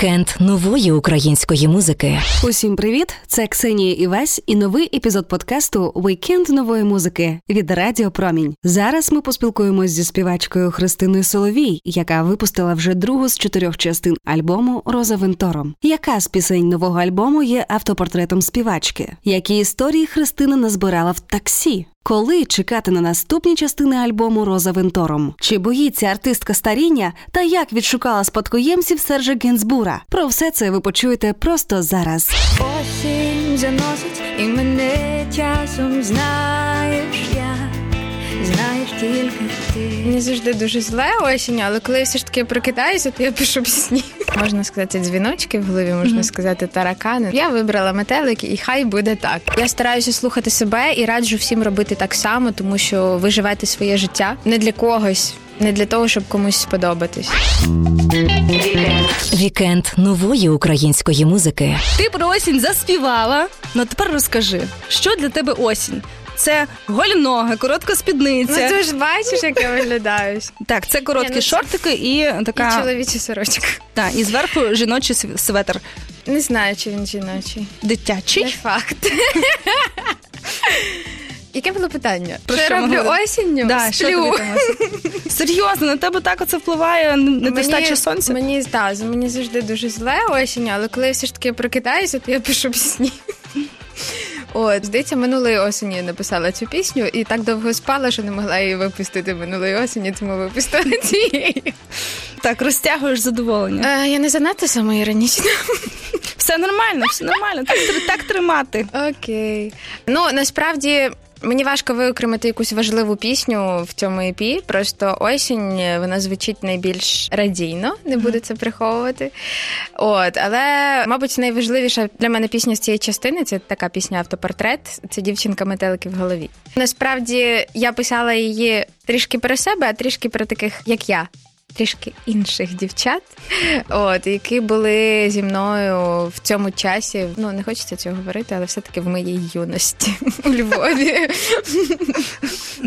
Вікенд нової української музики. Усім привіт! Це Ксенія Івась і новий епізод подкасту Вікенд нової музики від Радіо Промінь. Зараз ми поспілкуємось зі співачкою Христиною Соловій, яка випустила вже другу з чотирьох частин альбому Rosa Ventorum. Яка з пісень нового альбому є автопортретом співачки? Які історії Христина назбирала в таксі? Коли чекати на наступні частини альбому Rosa Ventorum? Чи боїться артистка старіння та як відшукала спадкоємців Сержа Генсбура? Про все це ви почуєте просто зараз. Осінь заносить і мене часом знаєш тільки ти. Мені завжди дуже зле осінь, але коли я все ж таки прокидаюся, то я пишу пісні. Можна сказати, дзвіночки в голові, можна сказати, таракани. Я вибрала метелики, і хай буде так. Я стараюся слухати себе і раджу всім робити так само, тому що ви живете своє життя не для когось, не для того, щоб комусь сподобатись. Вікенд нової української музики. Ти про осінь заспівала. Ну тепер розкажи, що для тебе осінь? Це голі ноги, коротка Ну спідниця. ти ж бачиш, як я виглядаю. Так, це короткі Ні, ну це- шортики і така І чоловіча сорочка. та, і зверху жіночий св- светр. Не знаю, чи він жіночий. Дитячий. Не факт. Яке було питання? Про що я ми роблю говоримо? осінню? Да, що Сплю. тобі там осінь? Серйозно, на тебе так оце впливає недостача сонця? Мені, да, мені завжди дуже зле осінь, але коли я все ж таки прокидаюся, то я пишу пісні. От, здається, минулої осені я написала цю пісню і так довго спала, що не могла її випустити минулої осені, тому випустила цієї. Так, розтягуєш задоволення. Е, я не занадто самоіронічна. Все нормально, все нормально. Так, так тримати. Окей. Ну насправді. Мені важко виокремити якусь важливу пісню в цьому епі. Просто осінь вона звучить найбільш радійно, не буду це приховувати. От, але, мабуть, найважливіша для мене пісня з цієї частини це така пісня автопортрет. Це дівчинка метелики в голові. Насправді я писала її трішки про себе, а трішки про таких, як я. Трішки інших дівчат, от які були зі мною в цьому часі. Ну не хочеться цього говорити, але все-таки в моїй юності у Львові.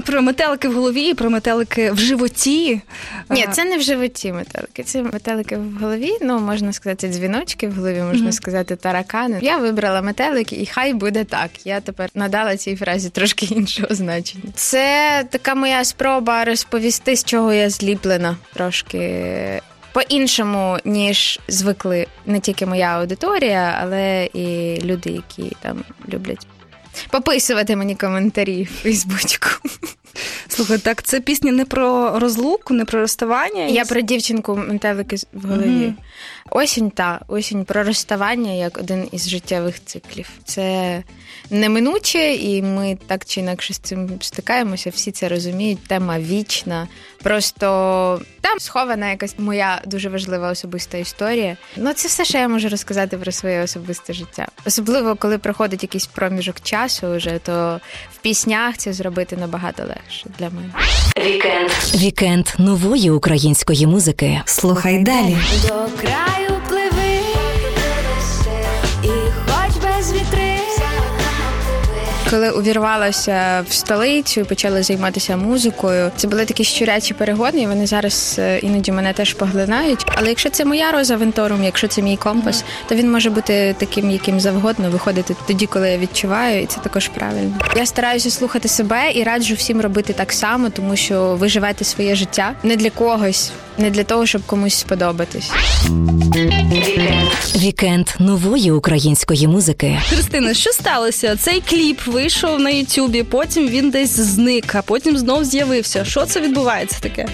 Про метелики в голові, і про метелики в животі. Ні, це не в животі метелики. Це метелики в голові. Ну можна сказати, дзвіночки в голові, можна сказати, таракани. Я вибрала метелики, і хай буде так. Я тепер надала цій фразі трошки іншого значення. Це така моя спроба розповісти, з чого я зліплена трошки. По-іншому, ніж звикли не тільки моя аудиторія, але і люди, які там люблять пописувати мені коментарі в Фейсбучку. Слухай, так це пісня не про розлуку, не про розставання. Я про дівчинку метелики в голові. Мгм. Осінь та осінь про розставання як один із життєвих циклів. Це неминуче, і ми так чи інакше з цим стикаємося. Всі це розуміють. Тема вічна. Просто там схована якась моя дуже важлива особиста історія. Ну, це все, що я можу розказати про своє особисте життя. Особливо, коли проходить якийсь проміжок часу, вже то в піснях це зробити набагато легше для мене. Вікенд Вікенд нової української музики. Слухай далі. До краю Коли увірвалася в столицю і почала займатися музикою, це були такі щурячі перегони, і вони зараз е, іноді мене теж поглинають. Але якщо це моя Rosa Ventorum, якщо це мій компас, то він може бути таким, яким завгодно, виходити тоді, коли я відчуваю, і це також правильно. Я стараюся слухати себе і раджу всім робити так само, тому що ви живете своє життя не для когось, не для того, щоб комусь сподобатись. Вікенд нової української музики. Христина, що сталося? Цей кліп вийшов на Ютубі, потім він десь зник, а потім знов з'явився. Що це відбувається таке?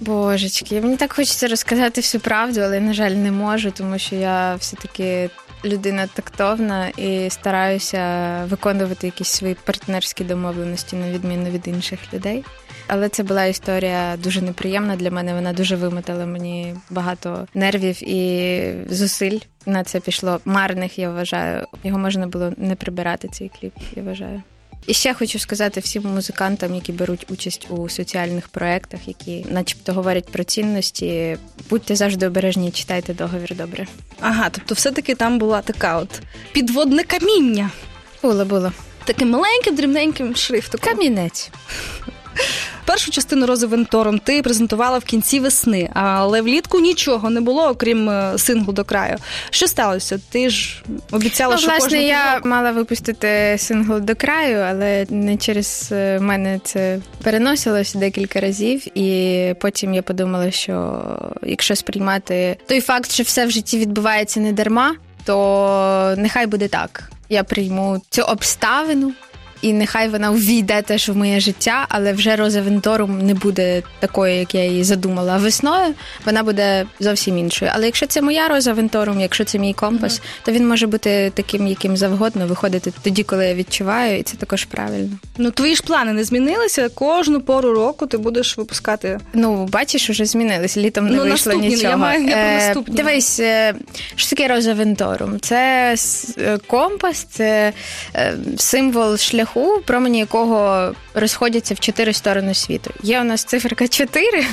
Божечки, мені так хочеться розказати всю правду, але, на жаль, не можу, тому що я все-таки людина тактовна і стараюся виконувати якісь свої партнерські домовленості на відміну від інших людей. Але це була історія дуже неприємна для мене. Вона дуже вимотала мені багато нервів і зусиль. На це пішло марних, я вважаю. Його можна було не прибирати цей кліп, я вважаю. І ще хочу сказати всім музикантам, які беруть участь у соціальних проєктах, які, начебто, говорять про цінності. Будьте завжди обережні, читайте договір добре. Ага, тобто, все-таки там була така от підводне каміння. Було, було. Таким маленьким, дрібненьким шрифтом. Камінець. першу частину Рози Вентором ти презентувала в кінці весни, але влітку нічого не було, окрім е, синглу до краю. Що сталося? Ти ж обіцяла, Ну, що власне, кожного я мала випустити сингл до краю, але не через е, мене це переносилось декілька разів. І потім я подумала, що якщо сприймати той факт, що все в житті відбувається не дарма, то нехай буде так. Я прийму цю обставину. І нехай вона увійде теж в моє життя, але вже Роза Венторум не буде такою, як я її задумала. А весною вона буде зовсім іншою. Але якщо це моя Роза Венторум, якщо це мій компас, то він може бути таким, яким завгодно, виходити тоді, коли я відчуваю, і це також правильно. Ну, твої ж плани не змінилися. Кожну пору року ти будеш випускати. Ну, бачиш, уже змінились. Літом не Ну, вийшло наступні, нічого. я маю Е. Дивись, е, що таке Роза Венторум? Це е, компас, це е, символ шляху, промені якого розходяться в чотири сторони світу. Є у нас циферка 4,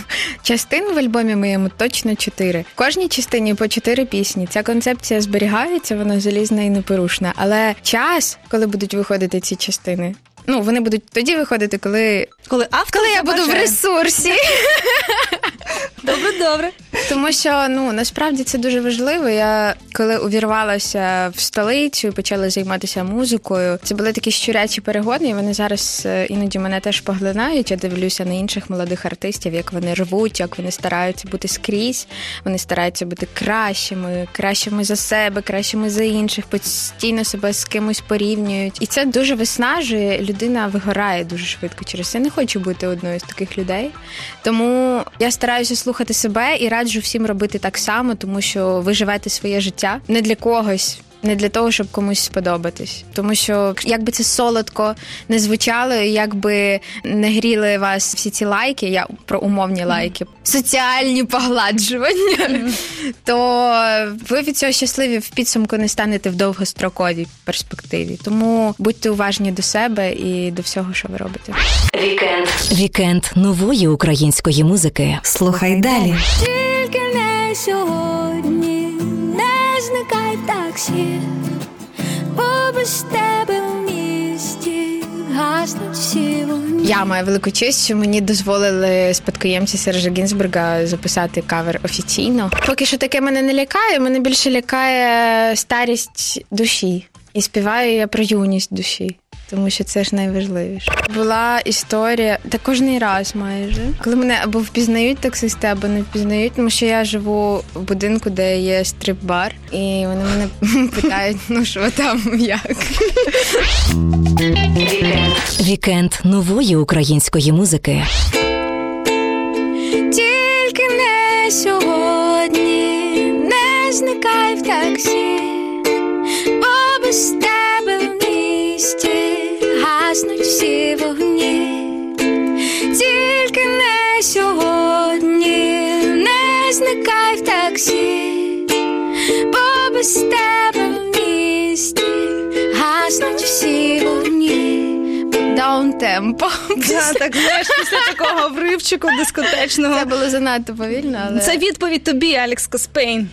частин в альбомі моєму точно 4. В кожній частині по 4 пісні. Ця концепція зберігається, вона залізна і непорушна. Але час, коли будуть виходити ці частини. Ну, вони будуть тоді виходити, коли, Коли автор коли я буду в ресурсі. Добре, добре. Тому що ну насправді це дуже важливо. Я коли увірвалася в столицю і почала займатися музикою, це були такі щурячі перегони. і Вони зараз е, іноді мене теж поглинають. Я дивлюся на інших молодих артистів, як вони рвуть, як вони стараються бути скрізь. Вони стараються бути кращими, кращими за себе, кращими за інших, постійно себе з кимось порівнюють. І це дуже виснажує. Людина вигорає дуже швидко через це. Я не хочу бути одною з таких людей. Тому я стараюся слухати себе і раджу всім робити так само, тому що ви живете своє життя не для когось. Не для того, щоб комусь сподобатись, тому що як би це солодко не звучало, і як би не гріли вас всі ці лайки, я про умовні лайки, соціальні погладжування, то ви від цього щасливі в підсумку не станете в довгостроковій перспективі. Тому будьте уважні до себе і до всього, що ви робите. Вікенд. Вікенд нової української музики. Слухай далі. Сьогодні, не зникай таксі, бо без тебе в місті гаснуть всі вогні. Я маю велику честь, що мені дозволили спадкоємці Сержа Гінзбурга записати кавер офіційно. Поки що таке мене не лякає, мене більше лякає старість душі. І співаю я про юність душі. Тому що це ж найважливіше. Була історія та кожний раз майже, коли мене або впізнають таксисти, або не впізнають, тому що я живу в будинку, де є стрип-бар, і вони мене питають, ну що там, як. Вікенд нової української музики. Тільки не сьогодні, не зникай в таксі, бо тебе в місті гаснуть всі вогні. Даунтемпо. Да, так знаєш, після такого вривчику дискотечного. Це було занадто повільно, але Це відповідь тобі, Алекс Каспейн.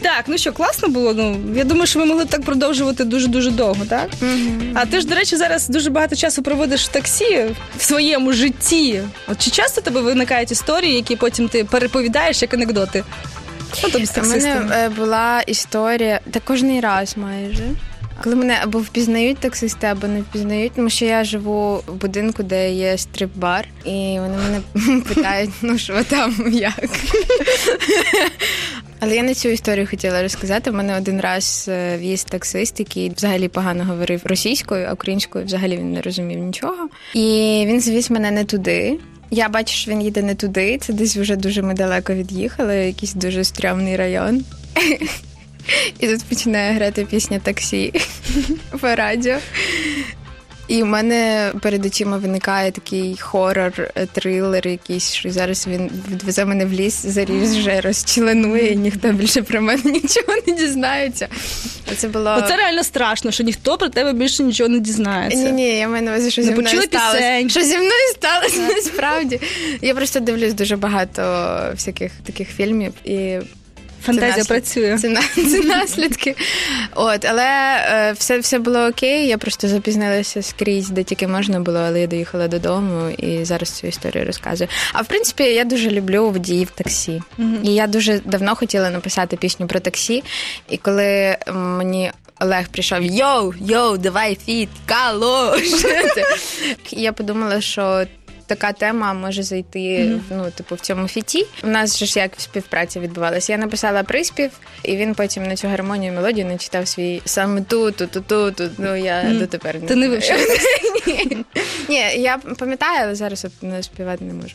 Так, ну що, класно було. Ну я думаю, що ми могли б так продовжувати дуже дуже довго, так? А ти ж, до речі, зараз дуже багато часу проводиш в таксі в своєму житті. От чи часто тебе виникають історії, які потім ти переповідаєш як анекдоти? У мене е, була історія та кожний раз майже. Коли мене або впізнають таксисти, або не впізнають, тому що я живу в будинку, де є стрип-бар, і вони мене питають, ну що там, як. Але я не цю історію хотіла розказати. У мене один раз е, в'їзд таксист, який взагалі погано говорив російською, а українською взагалі він не розумів нічого. І він звіз мене не туди. Я бачу, що він їде не туди. Це десь вже дуже ми далеко від'їхали, якийсь дуже стрьомний район. І тут починає грати пісня таксі по радіо. І в мене перед очима виникає такий хорор, е, трилер якийсь, що зараз він відвезе мене в ліс, заріже, розчленує, і ніхто більше про мене нічого не дізнається. Це було. Оце реально страшно, що ніхто про тебе більше нічого не дізнається. Ні, ні, я маю на увазі, що зі мною сталося. Що зі мною сталося насправді. Я просто дивлюсь дуже багато всяких таких фільмів і. Фантазія працює. Це, це наслідки. От, але е, все, все було окей. Я просто запізнилася скрізь, де тільки можна було, але я доїхала додому і зараз цю історію розказую. А в принципі, я дуже люблю водіїв таксі. І я дуже давно хотіла написати пісню про таксі. І коли мені Олег прийшов йоу, йоу, давай фіт, калош. Я подумала, що. Така тема може зайти ну, типу, в цьому фіті. У нас же ж як співпраця відбувалася. Я написала приспів, і він потім на цю гармонію мелодію начитав свій саме тут, тут, тут, тут. Ну я Мгм. дотепер не Ти не вивчила Ні. Ні, я пам'ятаю, але зараз не співати не можу.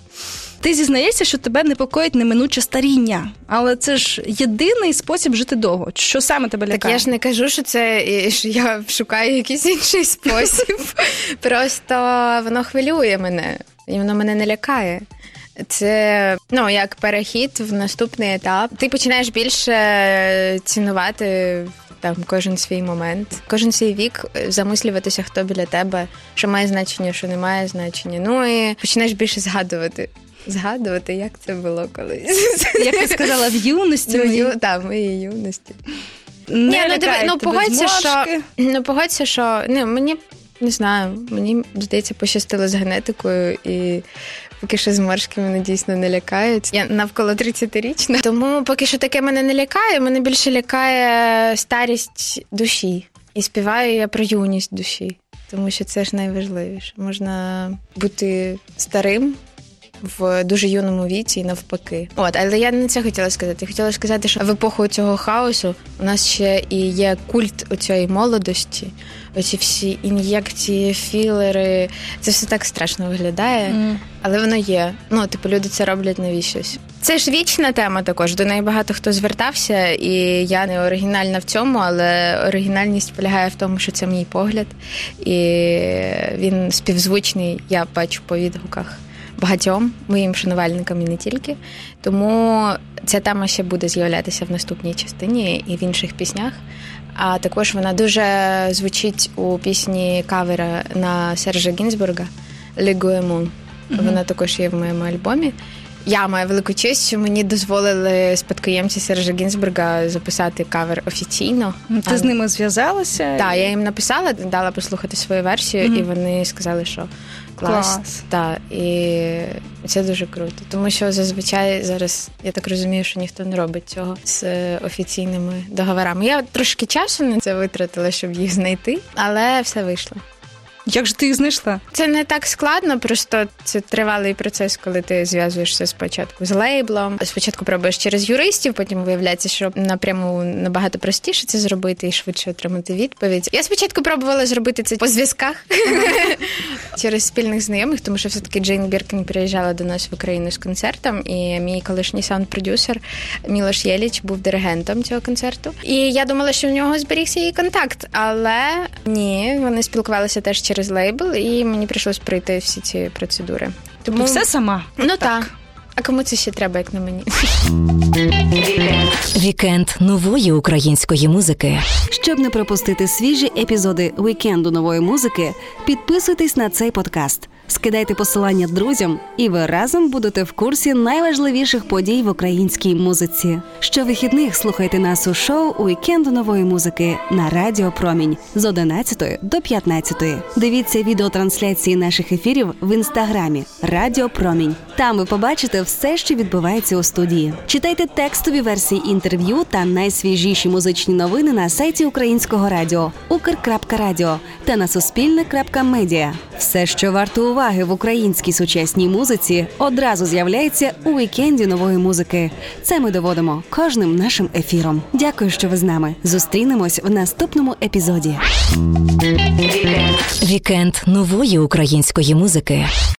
Ти зізнаєшся, що тебе непокоїть неминуче старіння, але це ж єдиний спосіб жити довго. Що саме тебе Так я ж не кажу, що це що я шукаю якийсь інший спосіб. Просто воно хвилює мене, і воно мене не лякає. Це ну як перехід в наступний етап. Ти починаєш більше цінувати там кожен свій момент, кожен свій вік, замислюватися, хто біля тебе, що має значення, що не має значення. Ну і починаєш більше згадувати. Згадувати, як це було колись. Як ти сказала, в юності Ну, моїй ю, та, моєї юності. не Ні, ну, диви, ну, погодься, що- Ну, погодься, що ну, мені не знаю, мені здається, пощастило з генетикою, і поки що зморшки мене дійсно не лякають. Я навколо 30-річна. Тому поки що таке мене не лякає, мене більше лякає старість душі. І співаю я про юність душі, тому що це ж найважливіше. Можна бути старим. В дуже юному віці і навпаки. От, але я не це хотіла сказати. Я хотіла сказати, що в епоху цього хаосу у нас ще і є культ оцієї молодості, оці всі ін'єкції, філери. Це все так страшно виглядає, Мгм. але воно є. Ну, типу, люди це роблять навіщось. Це ж вічна тема також. До неї багато хто звертався, і я не оригінальна в цьому, але оригінальність полягає в тому, що це мій погляд, і він співзвучний, я бачу по відгуках багатьом моїм шанувальникам і не тільки. Тому ця тема ще буде з'являтися в наступній частині і в інших піснях. А також вона дуже звучить у пісні кавера на Сержа Гінзбурга Лігуемун. Вона також є в моєму альбомі. Я маю велику честь, що мені дозволили спадкоємці Сержа Гінзбурга записати кавер офіційно. Ти з ними зв'язалася? Так, я їм написала, дала послухати свою версію, Мгм. і вони сказали, що клас. Клас. Так, і це дуже круто. Тому що зазвичай зараз я так розумію, що ніхто не робить цього з е, офіційними договорами. Я трошки часу на це витратила, щоб їх знайти, але все вийшло. Як же ти їх знайшла? Це не так складно, просто це тривалий процес, коли ти зв'язуєшся спочатку з лейблом. Спочатку пробуєш через юристів, потім виявляється, що напряму набагато простіше це зробити і швидше отримати відповідь. Я спочатку пробувала зробити це по зв'язках через спільних знайомих, тому що все-таки Джейн Біркін приїжджала до нас в Україну з концертом, і мій колишній саунд-продюсер Мілош Єліч був диригентом цього концерту. І я думала, що в нього зберігся її контакт, але ні, вони спілкувалися теж через лейбл, і мені прийшлось пройти всі ці процедури. Тому Ти все сама? ну так. А кому це ще треба, як на мені? Вікенд нової української музики. Щоб не пропустити свіжі епізоди вікенду нової музики, підписуйтесь на цей подкаст, скидайте посилання друзям, і ви разом будете в курсі найважливіших подій в українській музиці. Щовихідних слухайте нас у шоу Вікенду нової музики на Радіо Промінь з 11 до 15. Дивіться відеотрансляції наших ефірів в інстаграмі Радіо Промінь. Там ви побачите все, що відбувається у студії. Читайте текстові версії інтерв'ю та найсвіжіші музичні новини на сайті українського радіо Укр.Радіо та на Суспільне.Медіа. Все, що варто уваги в українській сучасній музиці, одразу з'являється у вікенді нової музики. Це ми доводимо кожним нашим ефіром. Дякую, що ви з нами. Зустрінемось в наступному епізоді. Вікенд нової української музики.